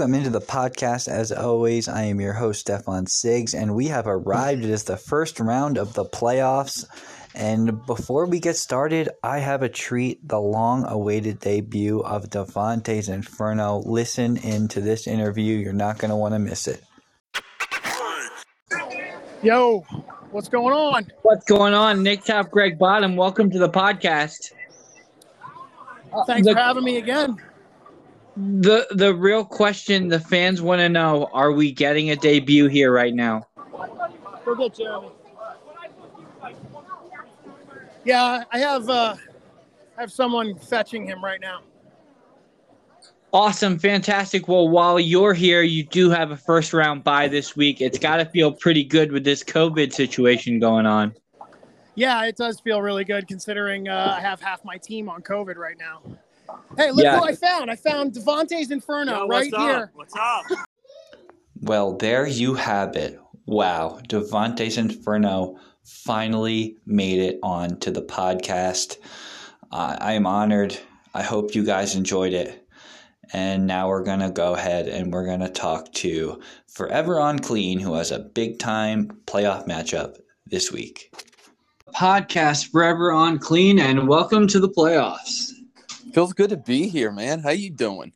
Welcome into the podcast. As always, I am your host, Stefan Siggs, and we have arrived. It is the first round of the playoffs. And before we get started, I have a treat the long awaited debut of Devontae's Inferno. Listen into this interview, you're not going to want to miss it. Yo, what's going on? What's going on? Nick Top, Greg Bottom. Welcome to the podcast. Thanks the- for having me again. The the real question the fans want to know: Are we getting a debut here right now? Go get Jeremy. Yeah, I have uh, I have someone fetching him right now. Awesome, fantastic. Well, while you're here, you do have a first round bye this week. It's got to feel pretty good with this COVID situation going on. Yeah, it does feel really good considering uh, I have half my team on COVID right now. Hey, look Yeah. who I found! I found Devontae's Inferno Yo, right up? here. What's up? Well, there you have it. Wow, Devontae's Inferno finally made it on to the podcast. Uh, I am honored. I hope you guys enjoyed it. And now we're going to go ahead and we're going to talk to Forever Unclean, who has a big time playoff matchup this week. Podcast forever unclean, and welcome to the playoffs. Feels good to be here, man. How you doing?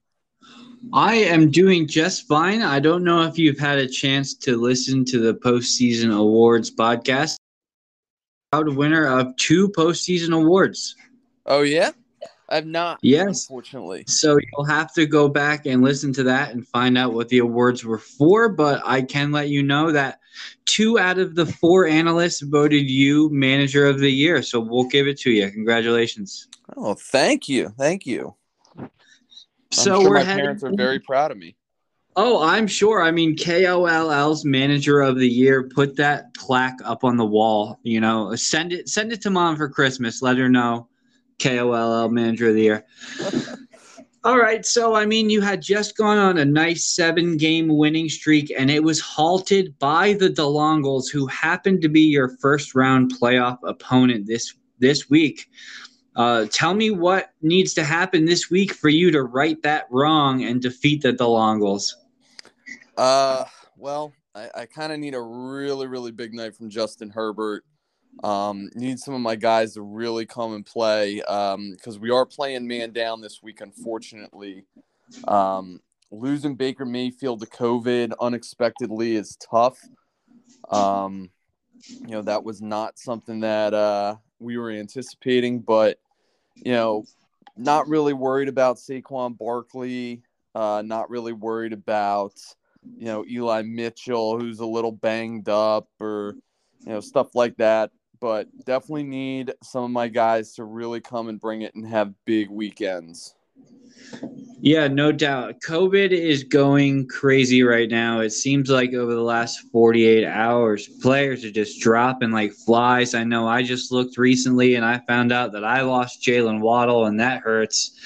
I am doing just fine. I don't know if you've had a chance to listen to the postseason awards podcast. Proud winner of two postseason awards. Oh yeah, I've not. Yes. unfortunately. So you'll have to go back and listen to that and find out what the awards were for. But I can let you know that two out of the four analysts voted you manager of the year. So we'll give it to you. Congratulations. Oh, thank you, thank you. So sure my parents are very proud of me. Oh, I'm sure. I mean, KOLL's manager of the year put that plaque up on the wall. You know, send it send it to mom for Christmas. Let her know KOLL manager of the year. All right. So, I mean, you had just gone on a nice seven game winning streak, and it was halted by the DeLongles, who happened to be your first round playoff opponent this this week. Uh, tell me what needs to happen this week for you to right that wrong and defeat the DeLongles. Uh, well, I, I kind of need a really, really big night from Justin Herbert. Um, need some of my guys to really come and play because we are playing man down this week, unfortunately. Um, losing Baker Mayfield to COVID unexpectedly is tough. Um, you know, that was not something that uh, we were anticipating, but, you know, not really worried about Saquon Barkley, uh, not really worried about you know Eli Mitchell, who's a little banged up, or you know stuff like that. But definitely need some of my guys to really come and bring it and have big weekends. Yeah, no doubt. COVID is going crazy right now. It seems like over the last 48 hours, players are just dropping like flies. I know I just looked recently and I found out that I lost Jaylen Waddle, and that hurts.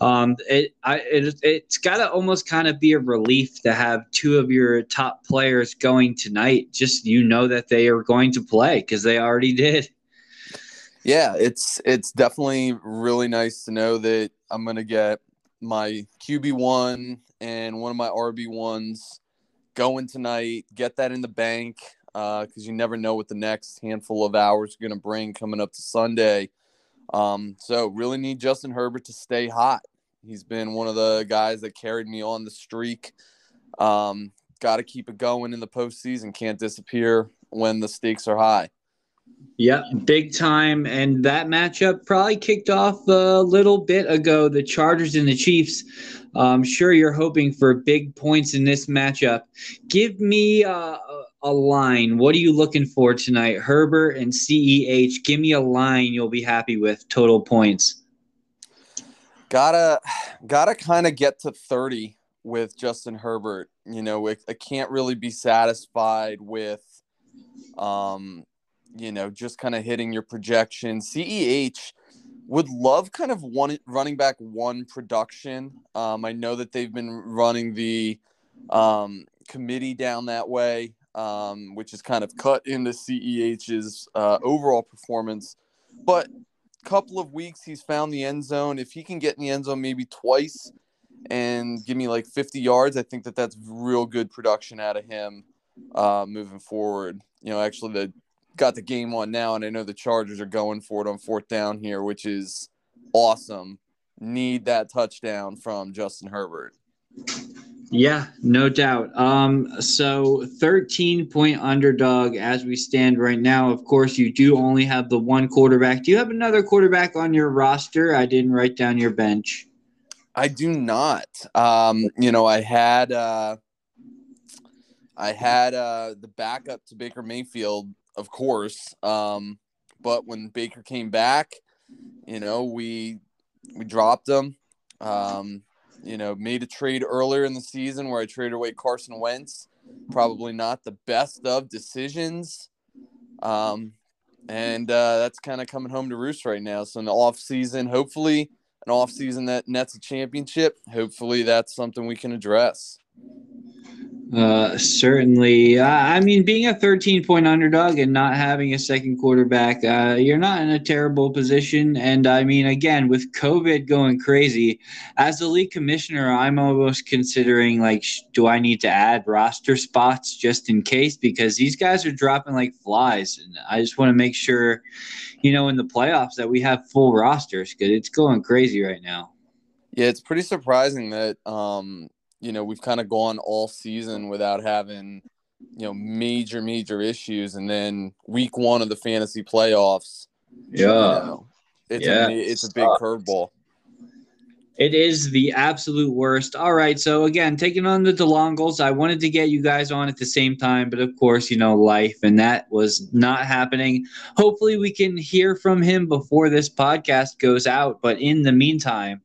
Um, it, I, it, it's got to almost kind of be a relief to have two of your top players going tonight. Just you know that they are going to play because they already did. Yeah, it's it's definitely really nice to know that I'm gonna get my QB one and one of my RB ones going tonight. Get that in the bank because you never know what the next handful of hours are gonna bring coming up to Sunday. Um, so really need Justin Herbert to stay hot. He's been one of the guys that carried me on the streak. Um, Got to keep it going in the postseason. Can't disappear when the stakes are high. Yep, big time. And that matchup probably kicked off a little bit ago. The Chargers and the Chiefs. I'm sure you're hoping for big points in this matchup. Give me uh, a, line. What are you looking for tonight? Herbert and CEH. Give me a line you'll be happy with. Total points. Gotta, gotta kind of get to thirty with Justin Herbert. You know, I can't really be satisfied with, um, you know, just kind of hitting your projection. CEH would love kind of one running back one production. Um, I know that they've been running the um, committee down that way, um, which is kind of cut into CEH's uh, overall performance. But couple of weeks he's found the end zone. If he can get in the end zone maybe twice and give me like 50 yards, I think that that's real good production out of him uh, moving forward. You know, actually, the got the game on now, and I know the Chargers are going for it on fourth down here, which is awesome. Need that touchdown from Justin Herbert. Yeah, no doubt. Um, so 13 point underdog as we stand right now. Of course, you do only have the one quarterback. Do you have another quarterback on your roster? I didn't write down your bench. I do not. Um, you know, I had uh I had uh the backup to Baker Mayfield, of course. Um, but when Baker came back, you know, we we dropped him. Um, you know, made a trade earlier in the season where I traded away Carson Wentz. Probably not the best of decisions. Um, and uh, that's kind of coming home to roost right now. So in the off season, hopefully an off season that nets a championship. Hopefully that's something we can address. Uh, certainly. Uh, I mean, being a 13 point underdog and not having a second quarterback, uh, you're not in a terrible position. And I mean, again, with COVID going crazy, as the league commissioner, I'm almost considering like, sh- do I need to add roster spots just in case? Because these guys are dropping like flies. And I just want to make sure, you know, in the playoffs that we have full rosters because it's going crazy right now. Yeah, it's pretty surprising that um, you know, we've kind of gone all season without having, you know, major, major issues. And then week one of the fantasy playoffs, yeah, you know, it's, yeah, a, it's a big curveball. It is the absolute worst. All right. So, again, taking on the DeLongles, I wanted to get you guys on at the same time, but of course, you know, life, and that was not happening. Hopefully, we can hear from him before this podcast goes out. But in the meantime,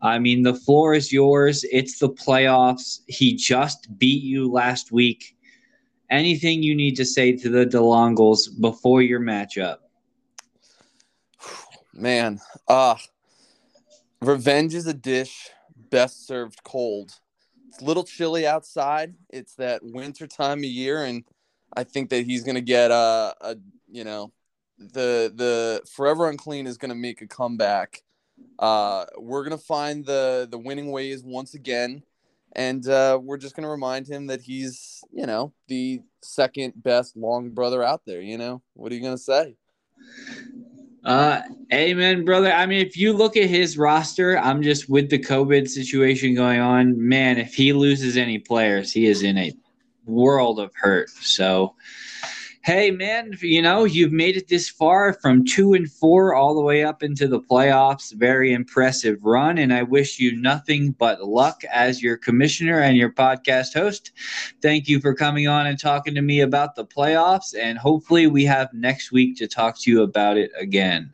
I mean, the floor is yours. It's the playoffs. He just beat you last week. Anything you need to say to the DeLongles before your matchup? Man, uh revenge is a dish best served cold. It's a little chilly outside. It's that winter time of year, and I think that he's gonna get a, a you know, the the forever unclean is gonna make a comeback uh, we're gonna find the the winning ways once again, and uh, we're just gonna remind him that he's you know the second best long brother out there. You know what are you gonna say? Uh, amen, brother. I mean, if you look at his roster, I'm just with the COVID situation going on. Man, if he loses any players, he is in a world of hurt. So, hey man you know you've made it this far from two and four all the way up into the playoffs. Very impressive run. And i wish you nothing but luck as your commissioner and your podcast host. Thank you for coming on and talking to me about the playoffs. And hopefully we have next week to talk to you about it again.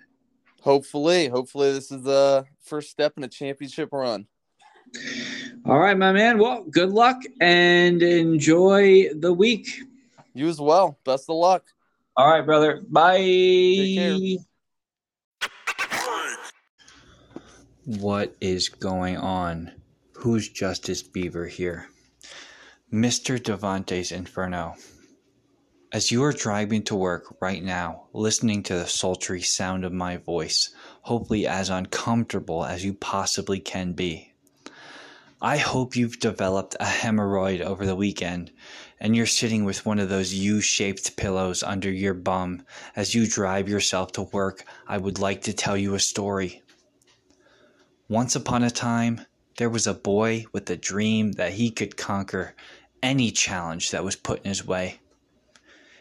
Hopefully hopefully this is the first step in a championship run. All right my man. Well good luck and enjoy the week you as well. Best of luck. All right, brother. Bye. What is going on? Who's Justice Beaver here? Mr. Devante's Inferno. As you are driving to work right now, listening to the sultry sound of my voice, hopefully as uncomfortable as you possibly can be, I hope you've developed a hemorrhoid over the weekend and you're sitting with one of those U shaped pillows under your bum as you drive yourself to work. I would like to tell you a story. Once upon a time, there was a boy with a dream that he could conquer any challenge that was put in his way.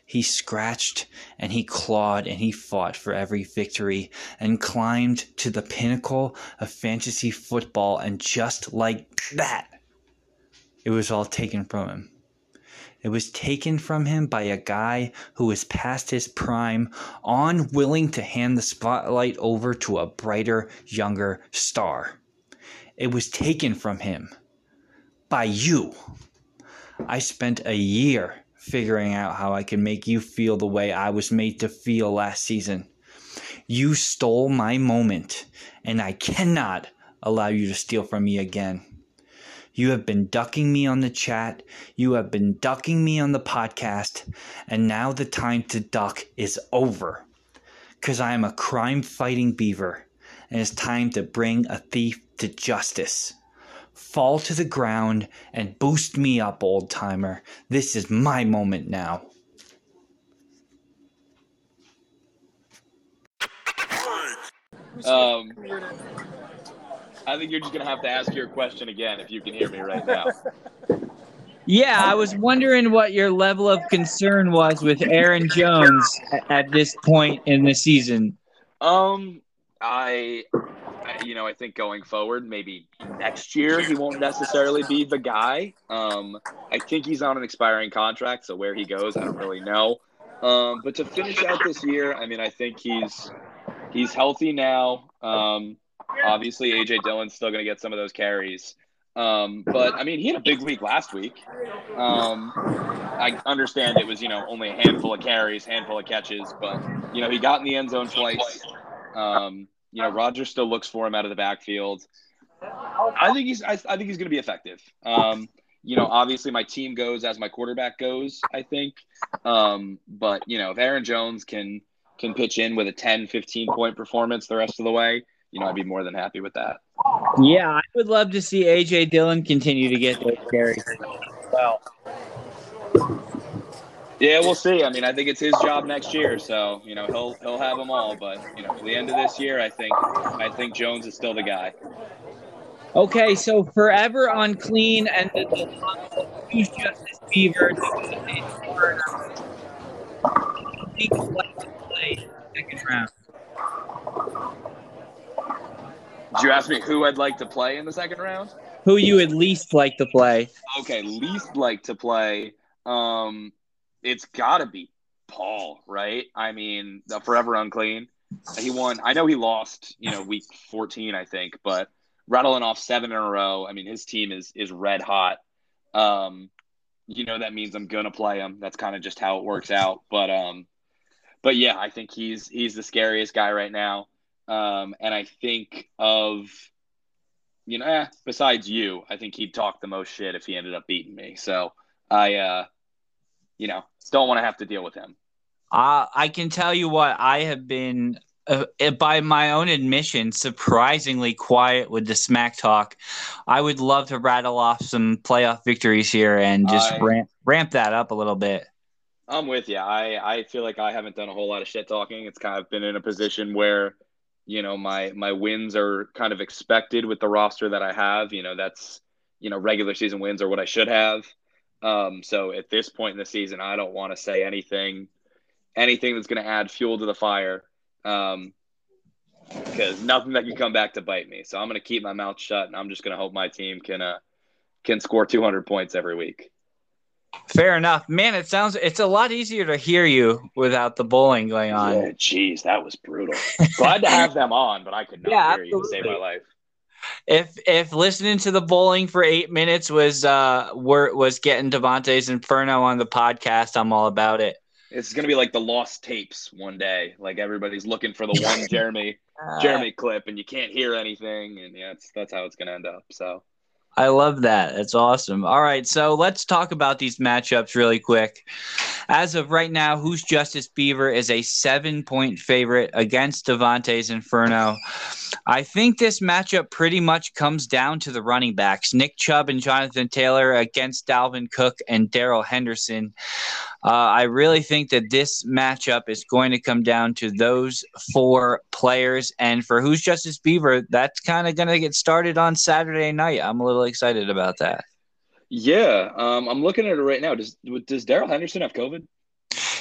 He scratched and he clawed and he fought for every victory and climbed to the pinnacle of fantasy football. And just like that, it was all taken from him. It was taken from him by a guy who was past his prime, unwilling to hand the spotlight over to a brighter, younger star. It was taken from him by you. I spent a year figuring out how I could make you feel the way I was made to feel last season. You stole my moment, and I cannot allow you to steal from me again. You have been ducking me on the chat, you have been ducking me on the podcast, and now the time to duck is over. Because I am a crime fighting beaver, and it's time to bring a thief to justice. fall to the ground and boost me up, old timer. This is my moment now. Um, I think you're just gonna have to ask your question again if you can hear me right now. Yeah, I was wondering what your level of concern was with Aaron Jones at, this point in the season. Um, I, I, you know, I think going forward, maybe next year he won't necessarily be the guy. Um, I think he's on an expiring contract, so where he goes, I don't really know. Um, but to finish out this year, I mean, I think he's he's healthy now. Um, obviously, AJ Dillon's still going to get some of those carries. Um, but I mean, he had a big week last week. Um, I understand it was you know only a handful of carries, handful of catches, but you know he got in the end zone twice. Um, you know, Rodgers still looks for him out of the backfield. I think he's I, I think he's going to be effective. Um, you know, obviously my team goes as my quarterback goes. I think, um, but you know, if Aaron Jones can can pitch in with a 10, 15 point performance the rest of the way, you know, I'd be more than happy with that. Yeah, I would love to see AJ Dillon continue to get those carries. Well, Yeah, we'll see. I mean, I think it's his job next year, so you know he'll he'll have them all. But you know, for the end of this year, I think I think Jones is still the guy. okay, so forever unclean and the, the who's Justice Beaver. He would like to play second round. Did you ask me who I'd like to play in the second round? Who you would least like to play? Okay, least like to play. Um, it's got to be Paul, right? I mean, the forever unclean. He won. I know he lost, you know, week 14, I think, but rattling off seven in a row. I mean, his team is is red hot. Um, you know that means I'm gonna play him. That's kind of just how it works out. But um, but yeah, I think he's he's the scariest guy right now. Um, and I think of, you know, eh, besides you, I think he'd talk the most shit if he ended up beating me. So I, uh, you know, don't want to have to deal with him. Uh, I can tell you what I have been, uh, by my own admission, surprisingly quiet with the smack talk. I would love to rattle off some playoff victories here and just I- ramp ramp that up a little bit. I'm with you. I, I feel like I haven't done a whole lot of shit talking. It's kind of been in a position where, you know, my my wins are kind of expected with the roster that I have. You know, that's you know, regular season wins are what I should have. Um, so at this point in the season, I don't want to say anything anything that's going to add fuel to the fire. Um, because nothing that can come back to bite me. So I'm going to keep my mouth shut, and I'm just going to hope my team can uh can score 200 points every week. Fair enough, man. It sounds it's a lot easier to hear you without the bowling going on. Yeah, jeez, that was brutal. Glad to have them on, but I could not Yeah, hear you to save my life. If if listening to the bowling for eight minutes was uh were was getting Devontae's Inferno on the podcast, I'm all about it. It's gonna be like the lost tapes one day. Like everybody's looking for the one Jeremy Jeremy clip, and you can't hear anything, and yeah, it's, that's how it's gonna end up. So I love that. That's awesome. All right, so let's talk about these matchups really quick. As of right now, who's Justice Beaver is a seven-point favorite against Devontae's Inferno. I think this matchup pretty much comes down to the running backs, Nick Chubb and Jonathan Taylor against Dalvin Cook and Darrell Henderson. Uh, I really think that this matchup is going to come down to those four players. And for who's Justice Beaver, that's kind of going to get started on Saturday night. I'm a little excited about that. yeah, um, I'm looking at it right now. Does does Darrell Henderson have COVID?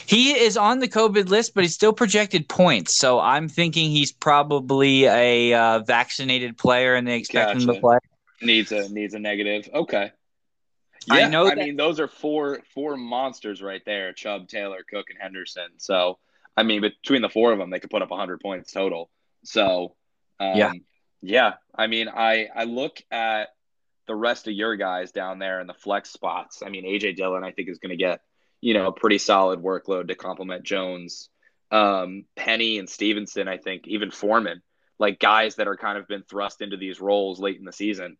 He is on the COVID list, but he's still projected points. So I'm thinking he's probably a uh, vaccinated player, and they expect him to play. Needs a needs a negative. Okay. I Yeah, know I that- mean, those are four four monsters right there: Chubb, Taylor, Cook, and Henderson. So, I mean, between the four of them, they could put up 100 points total. So, um, Yeah. yeah. I mean, I I look at the rest of your guys down there in the flex spots. I mean, AJ Dillon, I think, is going to get you know a pretty solid workload to complement Jones. Um, Penny and Stevenson, I think, even Foreman, like guys that are kind of been thrust into these roles late in the season.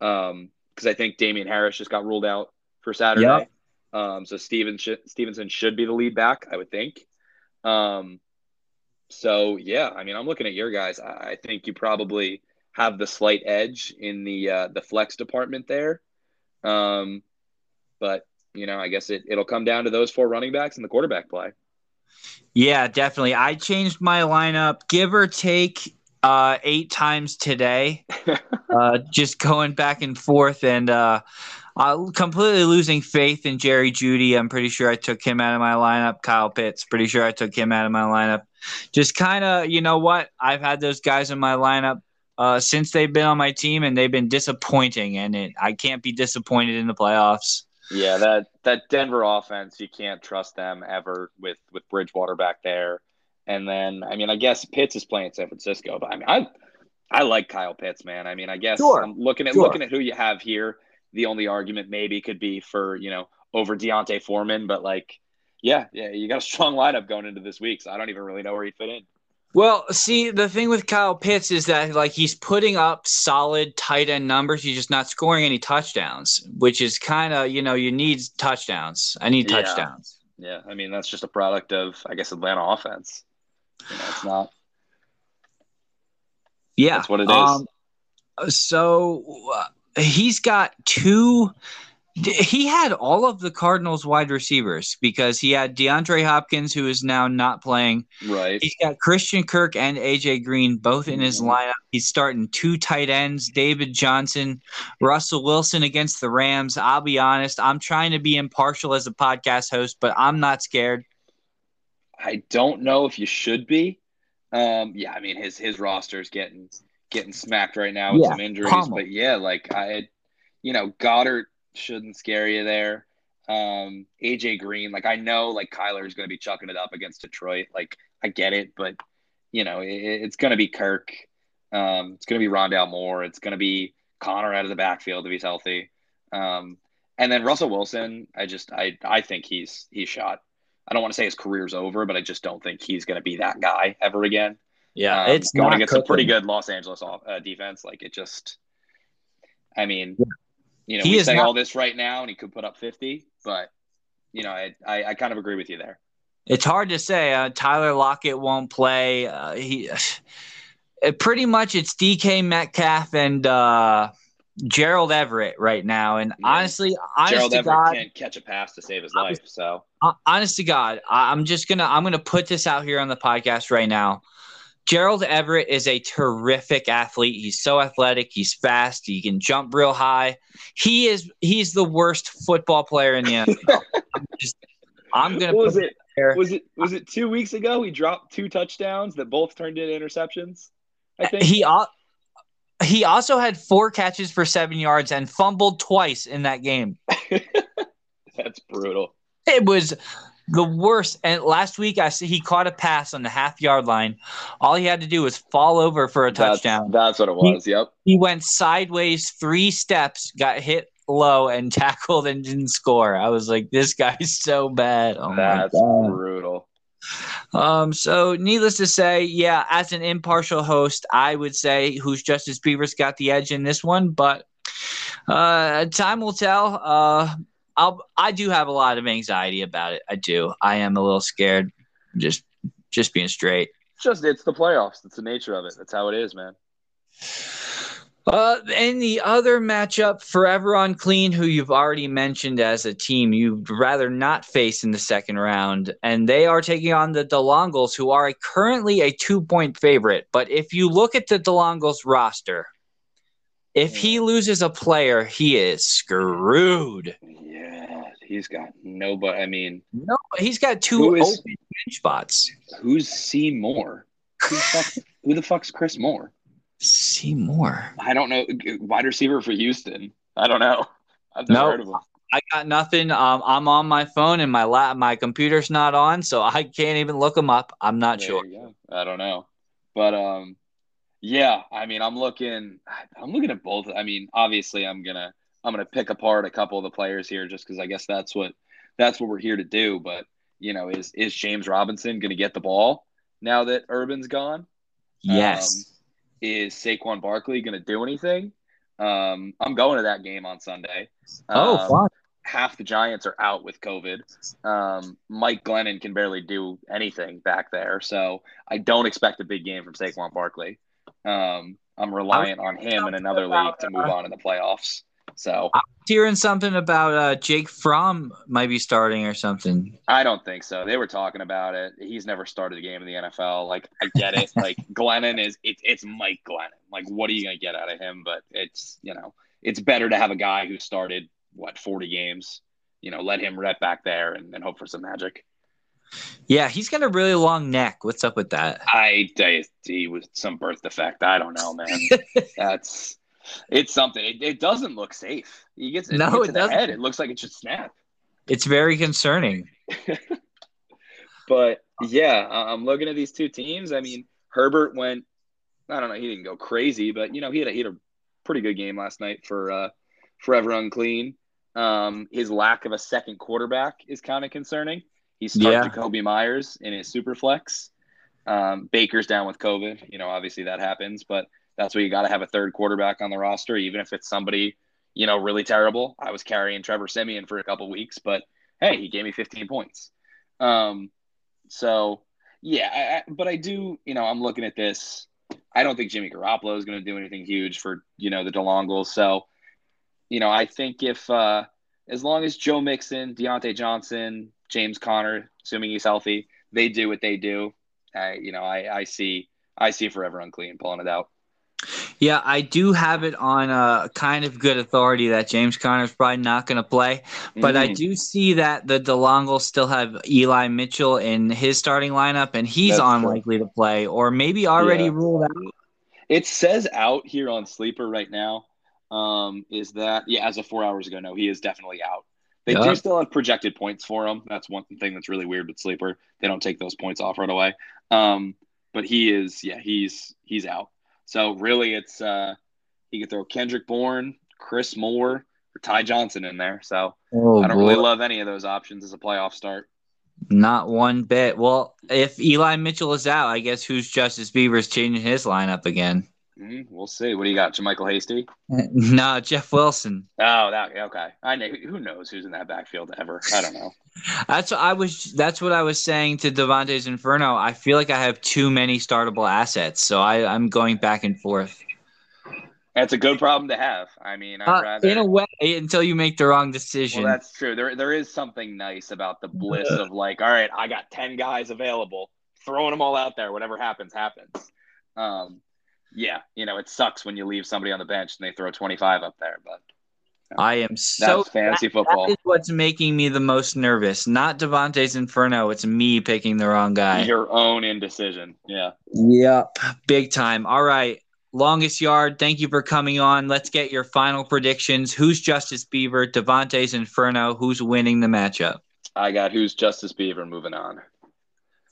Um, because I think Damien Harris just got ruled out for Saturday. Yep. Um, so Steven sh- Stevenson should be the lead back, I would think. Um, so yeah, I mean, I'm looking at your guys. I, I think you probably have the slight edge in the uh, the flex department there. Um, but you know, I guess it it'll come down to those four running backs and the quarterback play. Yeah, definitely. I changed my lineup, give or take, uh, eight times today. uh, just going back and forth, and uh, uh, completely losing faith in Jerry Jeudy. I'm pretty sure I took him out of my lineup. Kyle Pitts, pretty sure I took him out of my lineup. Just kind of, you know what? I've had those guys in my lineup uh, since they've been on my team, and they've been disappointing. And it, I can't be disappointed in the playoffs. Yeah, that that Denver offense, you can't trust them ever with with Bridgewater back there. And then, I mean, I guess Pitts is playing San Francisco, but I mean, I I like Kyle Pitts, man. I mean, I guess Sure. I'm looking at Sure. looking at who you have here. The only argument maybe could be for you know over D'Onta Foreman, but like, yeah, yeah, you got a strong lineup going into this week, so I don't even really know where he'd fit in. Well, see, the thing with Kyle Pitts is that like he's putting up solid tight end numbers. He's just not scoring any touchdowns, which is kind of you know you need touchdowns. I need Yeah. touchdowns. Yeah, I mean that's just a product of I guess Atlanta offense. You know, it's not. Yeah, That's what it is. Um, so uh, he's got two. He had all of the Cardinals wide receivers because he had DeAndre Hopkins, who is now not playing. Right. He's got Christian Kirk and AJ Green both in his Mhm. lineup. He's starting two tight ends, David Johnson, Russell Wilson against the Rams. I'll be honest, I'm trying to be impartial as a podcast host, but I'm not scared. I don't know if you should be. Um, yeah, I mean his his roster is getting getting smacked right now with Yeah, some injuries, but yeah, like I, you know, Goddard shouldn't scare you there. Um, AJ Green, like I know, like Kyler Kyler's going to be chucking it up against Detroit. Like I get it, but you know, it, it's going to be Kirk. Um, it's going to be Rondale Moore. It's going to be Conner out of the backfield if he's healthy. Um, and then Russell Wilson, I just I I think he's he's shot. I don't want to say his career's over, but I just don't think he's going to be that guy ever again. Yeah, Um, it's going against a pretty good Los Angeles off, uh, defense. Like it just, I mean, Yeah. you know, He we is say not- all this right now, and he could put up fifty, but you know, I I, I kind of agree with you there. It's hard to say. Uh, Tyler Lockett won't play. Uh, he pretty much it's DK Metcalf and uh, Gerald Everett right now. And Yeah. honestly, honest Gerald to Everett God, can't catch a pass to save his was- life, so uh, honest to God, I'm just gonna I'm gonna put this out here on the podcast right now. Gerald Everett is a terrific athlete. He's so athletic. He's fast. He can jump real high. He is he's the worst football player in the NFL. I'm, just, I'm gonna was put it? Was it was it two weeks ago? He dropped two touchdowns that both turned into interceptions. I think He he also had four catches for seven yards and fumbled twice in that game. that's brutal. It was the worst. And last week, I see he caught a pass on the half yard line. All he had to do was fall over for a That's- touchdown. That's, what it was. yep. He went sideways three steps, got hit low, and tackled and didn't score. I was like, this guy's so bad. Oh my That's God. brutal. Um, so needless to say, yeah, as an impartial host, I would say who's Justice Beavers got the edge in this one, but uh time will tell. Uh I'll I do have a lot of anxiety about it. I do. I am a little scared. Just just being straight. Just it's the playoffs. It's the nature of it. That's how it is, man. Uh, and the other matchup, Forever Unclean, who you've already mentioned as a team, you'd rather not face in the second round, and they are taking on the DeLongles, who are currently a two-point favorite. But if you look at the DeLongles roster, if he loses a player, he is screwed. Yeah, he's got nobody. I mean, No, he's got two is- open bench spots. who's C Moore? Who who the fuck's Chris Moore? Seymour. I don't know. Wide receiver for Houston. I don't know. I've never No. heard of him. I got nothing. Um, I'm on my phone and my lap, my computer's not on, so I can't even look him up. I'm not There sure. I don't know, but um, yeah. I mean, I'm looking. I'm looking at both. I mean, obviously, I'm gonna I'm gonna pick apart a couple of the players here just because I guess that's what that's what we're here to do. But you know, is is James Robinson gonna get the ball now that Urban's gone? Yes. Um, is Saquon Barkley going to do anything? Um, I'm going to that game on Sunday. oh, Um, fun. Half the Giants are out with COVID. Um, Mike Glennon can barely do anything back there, so I don't expect a big game from Saquon Barkley. Um, I'm reliant on him in another league to move on in the playoffs. So Hearing something about uh, Jake Fromm might be starting or something. I don't think so. They were talking about it. He's never started a game in the NFL. Like I get it. like Glennon is it's it's Mike Glennon. Like what are you gonna get out of him? But it's you know it's better to have a guy who started what 40 games. You know, let him rep back there and, and hope for some magic. Yeah, he's got a really long neck. What's up with that? I, I he was some birth defect. I don't know, man. That's it's something. It, it doesn't look safe. He gets it, No, it doesn't. head. It looks like it should snap. It's very concerning. But yeah, I'm looking at these two teams. I mean, Herbert went. I don't know. He didn't go crazy, but you know, he had a, he had a pretty good game last night for uh, Forever Unclean. Um, his lack of a second quarterback is kind of concerning. He started Yeah. Jakobi Meyers in his super flex. Um, Baker's down with COVID. You know, obviously that happens, but that's where you got to have a third quarterback on the roster, even if it's somebody you know really terrible. I was carrying Trevor Siemian for a couple weeks, but hey, he gave me 15 points. Um, so yeah, I, but I do, you know, I'm looking at this. I don't think Jimmy Garoppolo is going to do anything huge for you know the DeLongles. So, you know, I think if uh, as long as Joe Mixon, Diontae Johnson, James Conner, assuming he's healthy, they do what they do. I, you know, I, I see, I see Forever Unclean pulling it out. Yeah, I do have it on a kind of good authority that James Conner is probably not going to play, but I Mhm. do see that the DeLongles still have Eli Mitchell in his starting lineup, and he's That's true. unlikely to play, or maybe already Yeah. ruled out. It says out here on Sleeper right now. Um, is that yeah? As of four hours ago, no, he is definitely out. They Yeah. do still have projected points for him. That's one thing that's really weird with Sleeper. They don't take those points off right away. Um, but he is yeah, he's he's out. So really, it's uh, he could throw Kendrick Bourne, Chris Moore, or Ty Johnson in there. So Oh, I don't really love any of those options as a playoff start. Not one bit. Well, if Eli Mitchell is out, I guess who's Justice Beaver's changing his lineup again? Mhm, we'll see. What do you got, JaMycal Hasty? no, Jeff Wilson. Oh, that okay. I know who knows who's in that backfield ever. I don't know. That's what I was. That's what I was saying to Devontae's Inferno. I feel like I have too many startable assets, so I, I'm going back and forth. That's a good problem to have. I mean, I'd Uh, rather. in a way, until you make the wrong well, decision. that's true. There, there is something nice about the bliss of like, all right, I got ten guys available, throwing them all out there. Whatever happens, happens. Um, yeah, you know, it sucks when you leave somebody on the bench and they throw twenty five up there, but I am so. fantasy That football. is what's making me the most nervous. Not Devontae's Inferno. It's me picking the wrong guy. Your own indecision. Yeah. Yep. Big time. All right. Longest yard. Thank you for coming on. Let's get your final predictions. Who's Justice Beaver? Devontae's Inferno. Who's winning the matchup? I got who's Justice Beaver moving on.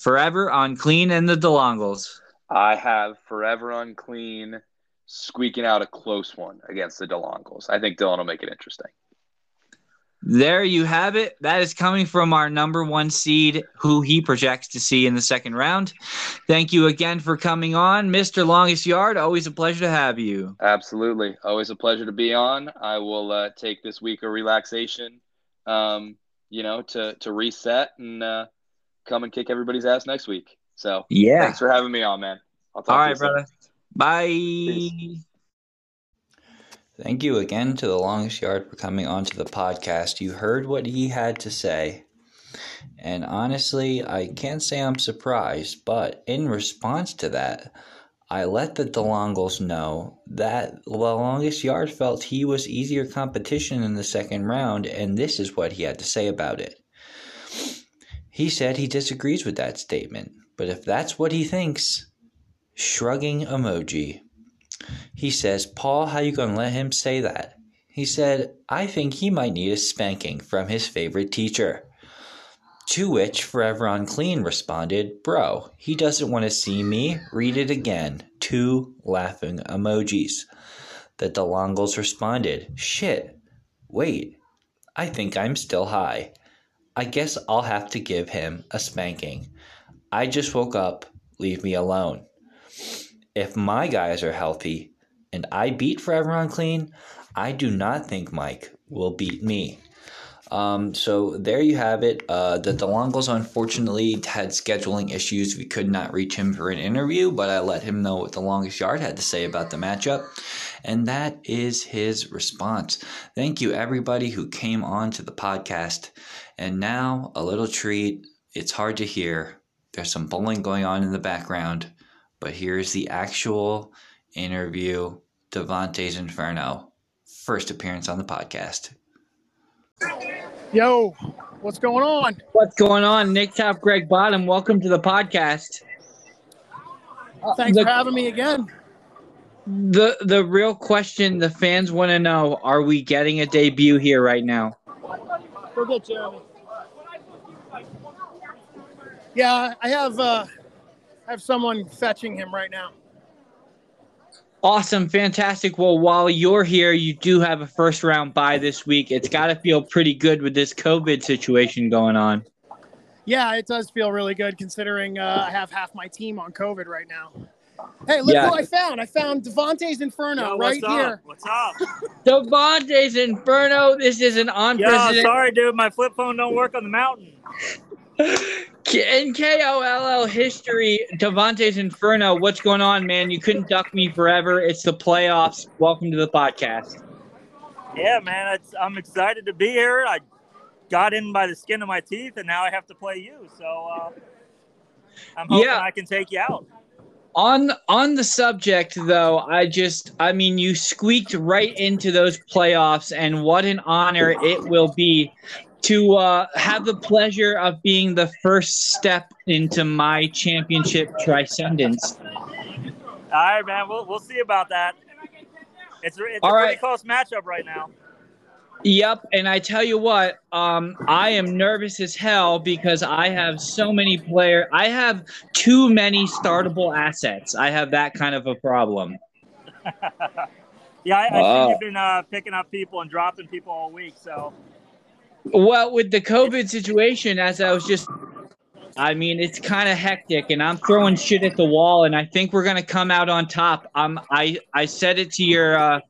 Forever Unclean and the DeLongles. I have Forever Unclean squeaking out a close one against the DeLongles. I think Dylan will make it interesting. There you have it. That is coming from our number one seed, who he projects to see in the second round. Thank you again for coming on, Mr. Longest Yard. Always a pleasure to have you. Absolutely. Always a pleasure to be on. I will uh, take this week of relaxation, um, you know, to, to reset and uh, come and kick everybody's ass next week. So Yeah. thanks for having me on, man. I'll talk All to right, brother. Bye. Peace. Thank you again to the longest yard for coming onto the podcast. You heard what he had to say. And honestly, I can't say I'm surprised, but in response to that, I let the DeLongles know that the longest yard felt he was easier competition in the second round, and this is what he had to say about it. He said he disagrees with that statement, but if that's what he thinks, shrugging emoji. He says, Paul, how you gonna let him say that? He said, I think he might need a spanking from his favorite teacher. To which Forever Unclean responded, Bro, he doesn't want to see me. Read it again. Two laughing emojis. The DeLongles responded, Shit. Wait. I think I'm still high. I guess I'll have to give him a spanking. I just woke up. Leave me alone. If my guys are healthy and I beat Forever Unclean, I do not think Mike will beat me. Um, so there you have it. Uh, the DeLongos unfortunately had scheduling issues. We could not reach him for an interview, but I let him know what the longest yard had to say about the matchup. And that is his response. Thank you, everybody who came on to the podcast. And now, a little treat. It's hard to hear. There's some bowling going on in the background, but here's the actual interview Devontae's Inferno. First appearance on the podcast. Yo, what's going on? What's going on? Nick Top, Greg Bottom. Welcome to the podcast. Oh, thanks the- for having me again. The the real question the fans want to know: Are we getting a debut here right now? Go get Jeremy. Yeah, I have uh, I have someone fetching him right now. Awesome, fantastic. Well, while you're here, you do have a first round bye this week. It's got to feel pretty good with this COVID situation going on. Yeah, it does feel really good considering uh, I have half my team on COVID right now. Hey, look Yeah. who I found! I found Devontae's Inferno Yo, right what's up? here. What's up? Devontae's Inferno. This is an on. Yeah, sorry, dude. My flip phone don't work on the mountain. In KOLL history. Devontae's Inferno. What's going on, man? You couldn't duck me forever. It's the playoffs. Welcome to the podcast. Yeah, man. It's, I'm excited to be here. I got in by the skin of my teeth, and now I have to play you. So uh, I'm hoping Yeah. I can take you out. On on the subject though, I just I mean you squeaked right into those playoffs and what an honor it will be to uh, have the pleasure of being the first step into my championship transcendence. All right, man. We'll, we'll see about that. It's, it's All a pretty right. close matchup right now. Yep, and I tell you what, um, I am nervous as hell because I have so many player. I have too many startable assets. I have that kind of a problem. Yeah, I, I Wow. see you've been uh, picking up people and dropping people all week. So Well, with the COVID situation, as I was just, I mean, it's kind of hectic, and I'm throwing shit at the wall, and I think we're gonna come out on top. Um, I I said it to your uh,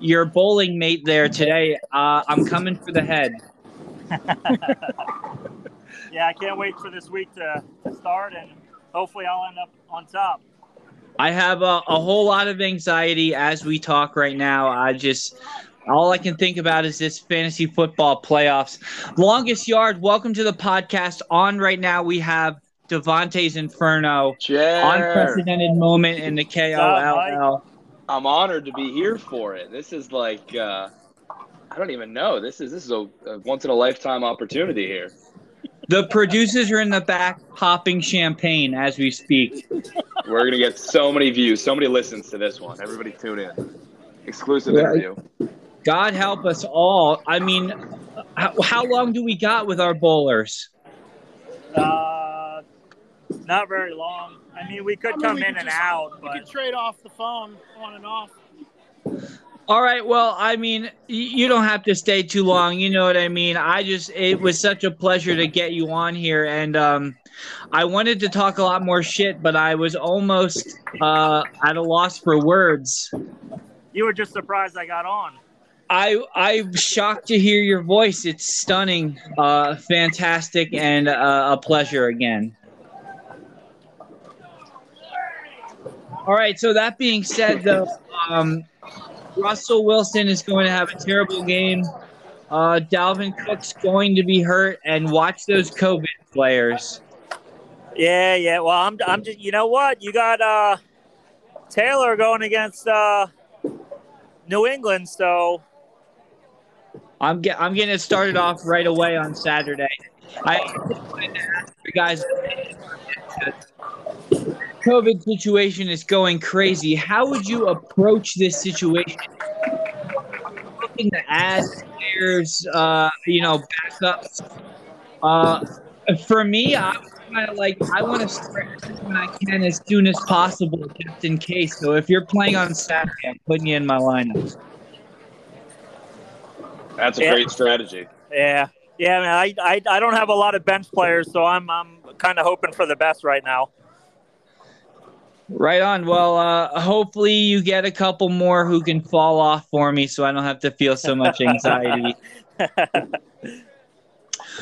your bowling mate there today. Uh, I'm coming for the head. yeah, I can't wait for this week to, to start, and hopefully I'll end up on top. I have a, a whole lot of anxiety as we talk right now. I just. All I can think about is this fantasy football playoffs. Longest yard, welcome to the podcast. On right now, we have Devontae's Inferno. Chair. unprecedented moment in the KOLL. I'm honored to be here for it. This is like uh, I don't even know. This is this is a, a once in a lifetime opportunity here. The producers are in the back popping champagne as we speak. We're gonna get so many views, so many listens to this one. Everybody tune in. Exclusive Right. interview. God help us all. I mean, how, how long do we got with our bowlers? Uh, not very long. I mean, we could I mean, come we in and just- out, We but could trade off the phone on and off. All right. Well, I mean, you don't have to stay too long. You know what I mean? I just, it was such a pleasure to get you on here. And um, I wanted to talk a lot more shit, but I was almost uh, at a loss for words. you were just surprised I got on. I I'm shocked to hear your voice. It's stunning, uh, fantastic, and uh, a pleasure again. All right. So that being said, though, um, Russell Wilson is going to have a terrible game. Uh, Dalvin Cook's going to be hurt, and watch those COVID players. Yeah, yeah. Well, I'm, I'm just, you know what? You got uh, Taylor going against uh, New England, so I'm get, I'm getting it started off right away on Saturday. I just wanted to ask you guys. COVID situation is going crazy. How would you approach this situation? Looking to add players, uh, you know, backups. Uh, for me, I'm kind of like I want to start when I can as soon as possible, just in case. So if you're playing on Saturday, I'm putting you in my lineup. That's a Yeah. great strategy. yeah, yeah, man. I, I, I don't have a lot of bench players, so I'm, I'm kind of hoping for the best right now. Right on. Well, uh, hopefully you get a couple more who can fall off for me, so I don't have to feel so much anxiety.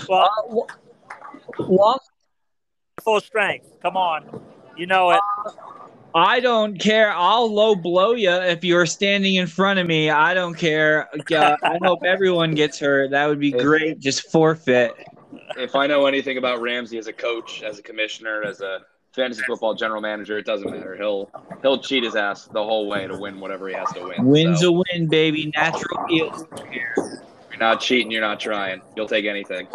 Well, Long full strength. Come on, you know it. I don't care. I'll low blow you if you're standing in front of me. I don't care. Uh, I hope everyone gets hurt. That would be great. Just forfeit. If I know anything about Ramsey as a coach, as a commissioner, as a fantasy football general manager, it doesn't matter. He'll he'll cheat his ass the whole way to win whatever he has to win. Wins So, a win, baby. Natural you're not cheating, you're not trying. You'll take anything.